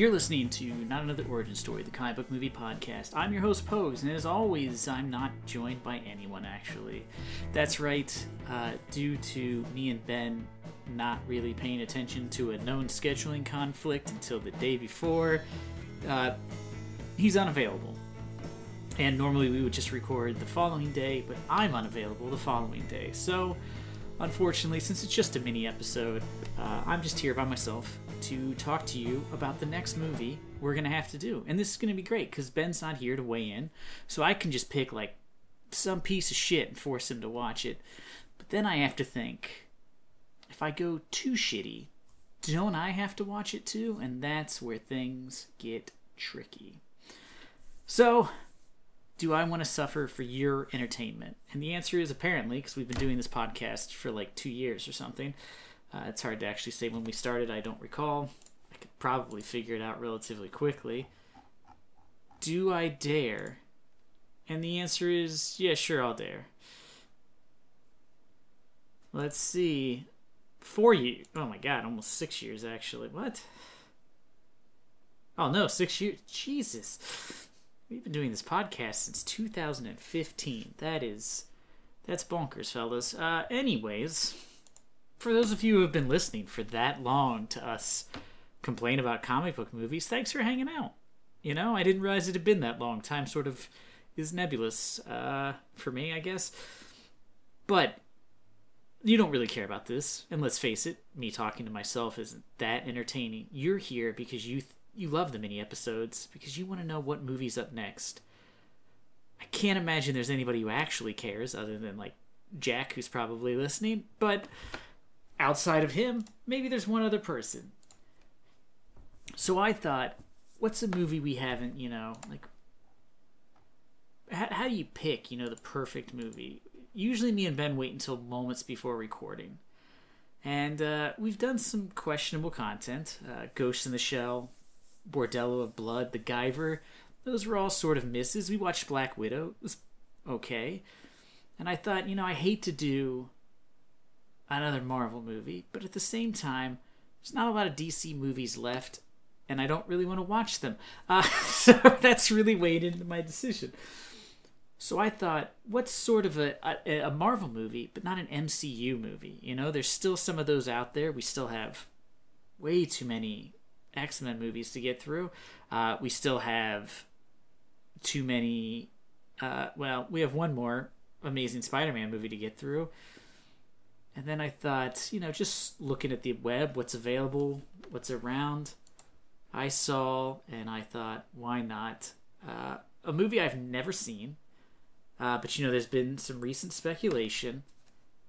You're listening to Not Another Origin Story, the comic book movie podcast. I'm your host, Pose, and as always, I'm not joined by anyone, actually. That's right, uh, due to me and Ben not really paying attention to a known scheduling conflict until the day before, uh, he's unavailable. And normally we would just record the following day, but I'm unavailable the following day. So, unfortunately, since it's just a mini episode, uh, I'm just here by myself to talk to you about the next movie we're going to have to do. And this is going to be great because Ben's not here to weigh in, so I can just pick like some piece of shit and force him to watch it. But then I have to think if I go too shitty, don't I have to watch it too? And that's where things get tricky. So, do I want to suffer for your entertainment? And the answer is apparently, because we've been doing this podcast for like two years or something. Uh, it's hard to actually say when we started. I don't recall. I could probably figure it out relatively quickly. Do I dare? And the answer is yeah, sure, I'll dare. Let's see. Four years. Oh my god, almost six years actually. What? Oh no, six years. Jesus. We've been doing this podcast since 2015. That is. That's bonkers, fellas. Uh, anyways for those of you who have been listening for that long to us complain about comic book movies, thanks for hanging out. You know, I didn't realize it had been that long. Time sort of is nebulous uh, for me, I guess. But you don't really care about this, and let's face it, me talking to myself isn't that entertaining. You're here because you th- you love the mini episodes because you want to know what movie's up next. I can't imagine there's anybody who actually cares other than like Jack, who's probably listening, but outside of him, maybe there's one other person. So I thought, what's a movie we haven't, you know, like, how, how do you pick, you know, the perfect movie? Usually me and Ben wait until moments before recording. And uh, we've done some questionable content uh, Ghost in the Shell, Bordello of Blood, The Guyver. Those were all sort of misses. We watched Black Widow. It was okay. And I thought, you know, I hate to do another Marvel movie, but at the same time, there's not a lot of DC movies left, and I don't really want to watch them. Uh, so that's really weighed into my decision. So I thought, what's sort of a, a, a Marvel movie, but not an MCU movie? You know, there's still some of those out there. We still have way too many X Men movies to get through. Uh, we still have too many. Uh, well, we have one more Amazing Spider Man movie to get through. And then I thought, you know, just looking at the web, what's available, what's around, I saw and I thought, why not? Uh, a movie I've never seen, uh, but you know, there's been some recent speculation.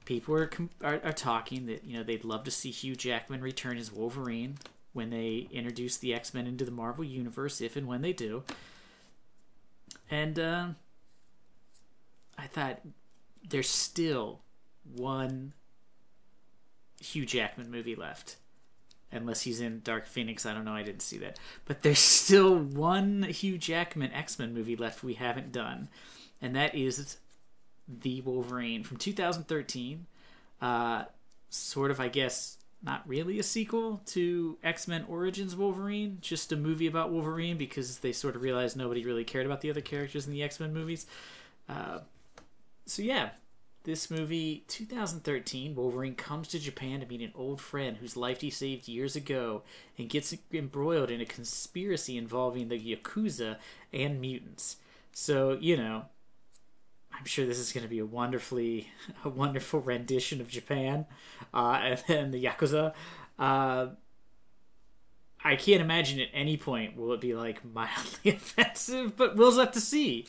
People are, are, are talking that you know they'd love to see Hugh Jackman return as Wolverine when they introduce the X Men into the Marvel universe, if and when they do. And uh, I thought there's still one Hugh Jackman movie left. Unless he's in Dark Phoenix, I don't know. I didn't see that. But there's still one Hugh Jackman X Men movie left we haven't done, and that is the Wolverine from 2013. Uh, sort of, I guess, not really a sequel to X Men Origins Wolverine, just a movie about Wolverine because they sort of realized nobody really cared about the other characters in the X Men movies. Uh, so yeah, this movie, 2013, Wolverine comes to Japan to meet an old friend whose life he saved years ago and gets embroiled in a conspiracy involving the Yakuza and mutants. So, you know, I'm sure this is going to be a wonderfully, a wonderful rendition of Japan uh, and, and the Yakuza. Uh, I can't imagine at any point will it be like mildly offensive, but we'll have to see.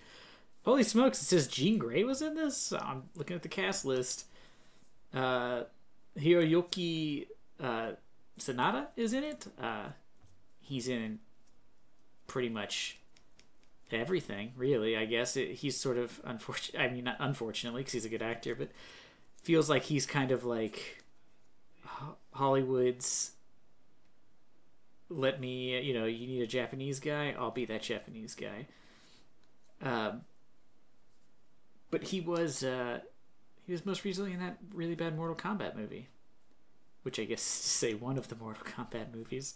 Holy smokes! It says Jean Grey was in this. I'm looking at the cast list. Uh, Hiroyuki uh, Sanada is in it. Uh, he's in pretty much everything, really. I guess it, he's sort of unfortunate. I mean, not unfortunately, because he's a good actor, but feels like he's kind of like Hollywood's. Let me, you know, you need a Japanese guy. I'll be that Japanese guy. Um, but he was uh, he was most recently in that really bad Mortal Kombat movie, which I guess is to say one of the Mortal Kombat movies.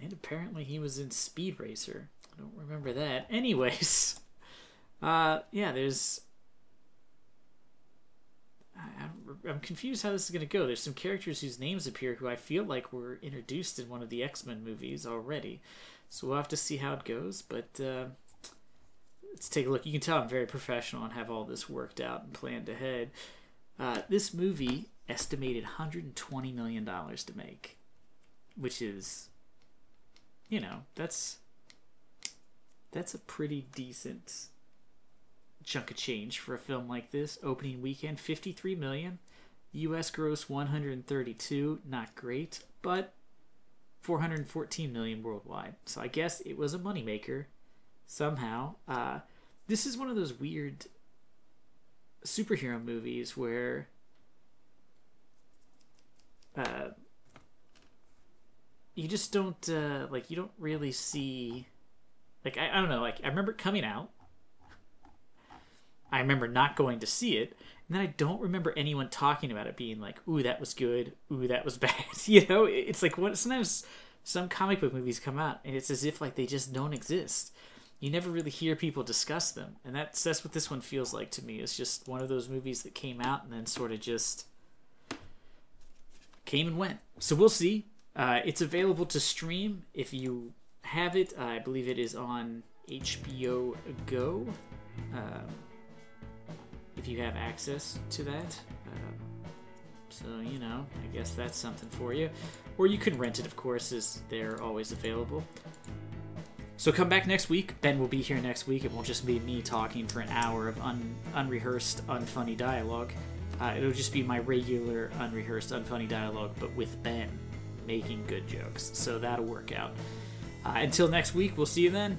And apparently he was in Speed Racer. I don't remember that. Anyways, uh, yeah, there's. I, I'm, confused how this is going to go. There's some characters whose names appear who I feel like were introduced in one of the X Men movies already. So we'll have to see how it goes. But uh, let's take a look. You can tell I'm very professional and have all this worked out and planned ahead. Uh, this movie estimated 120 million dollars to make, which is, you know, that's that's a pretty decent chunk of change for a film like this. Opening weekend, 53 million. U.S. gross 132, not great, but 414 million worldwide. So I guess it was a moneymaker somehow. Uh, this is one of those weird superhero movies where uh, you just don't uh, like you don't really see like I, I don't know like I remember coming out. I remember not going to see it. And then I don't remember anyone talking about it being like ooh that was good. Ooh that was bad. You know it's like what sometimes some comic book movies come out and it's as if like they just don't exist you never really hear people discuss them. And that's that's what this one feels like to me. It's just one of those movies that came out and then sort of just came and went. So we'll see. Uh, it's available to stream if you have it. I believe it is on hbo go um, if you have access to that. Um, so you know i guess that's something for you. Or you can rent it of course as they're always available so come back next week. Ben will be here next week. It won't just be me talking for an hour of un- unrehearsed, unfunny dialogue. Uh, it'll just be my regular, unrehearsed, unfunny dialogue, but with Ben making good jokes. So that'll work out. Uh, until next week, we'll see you then.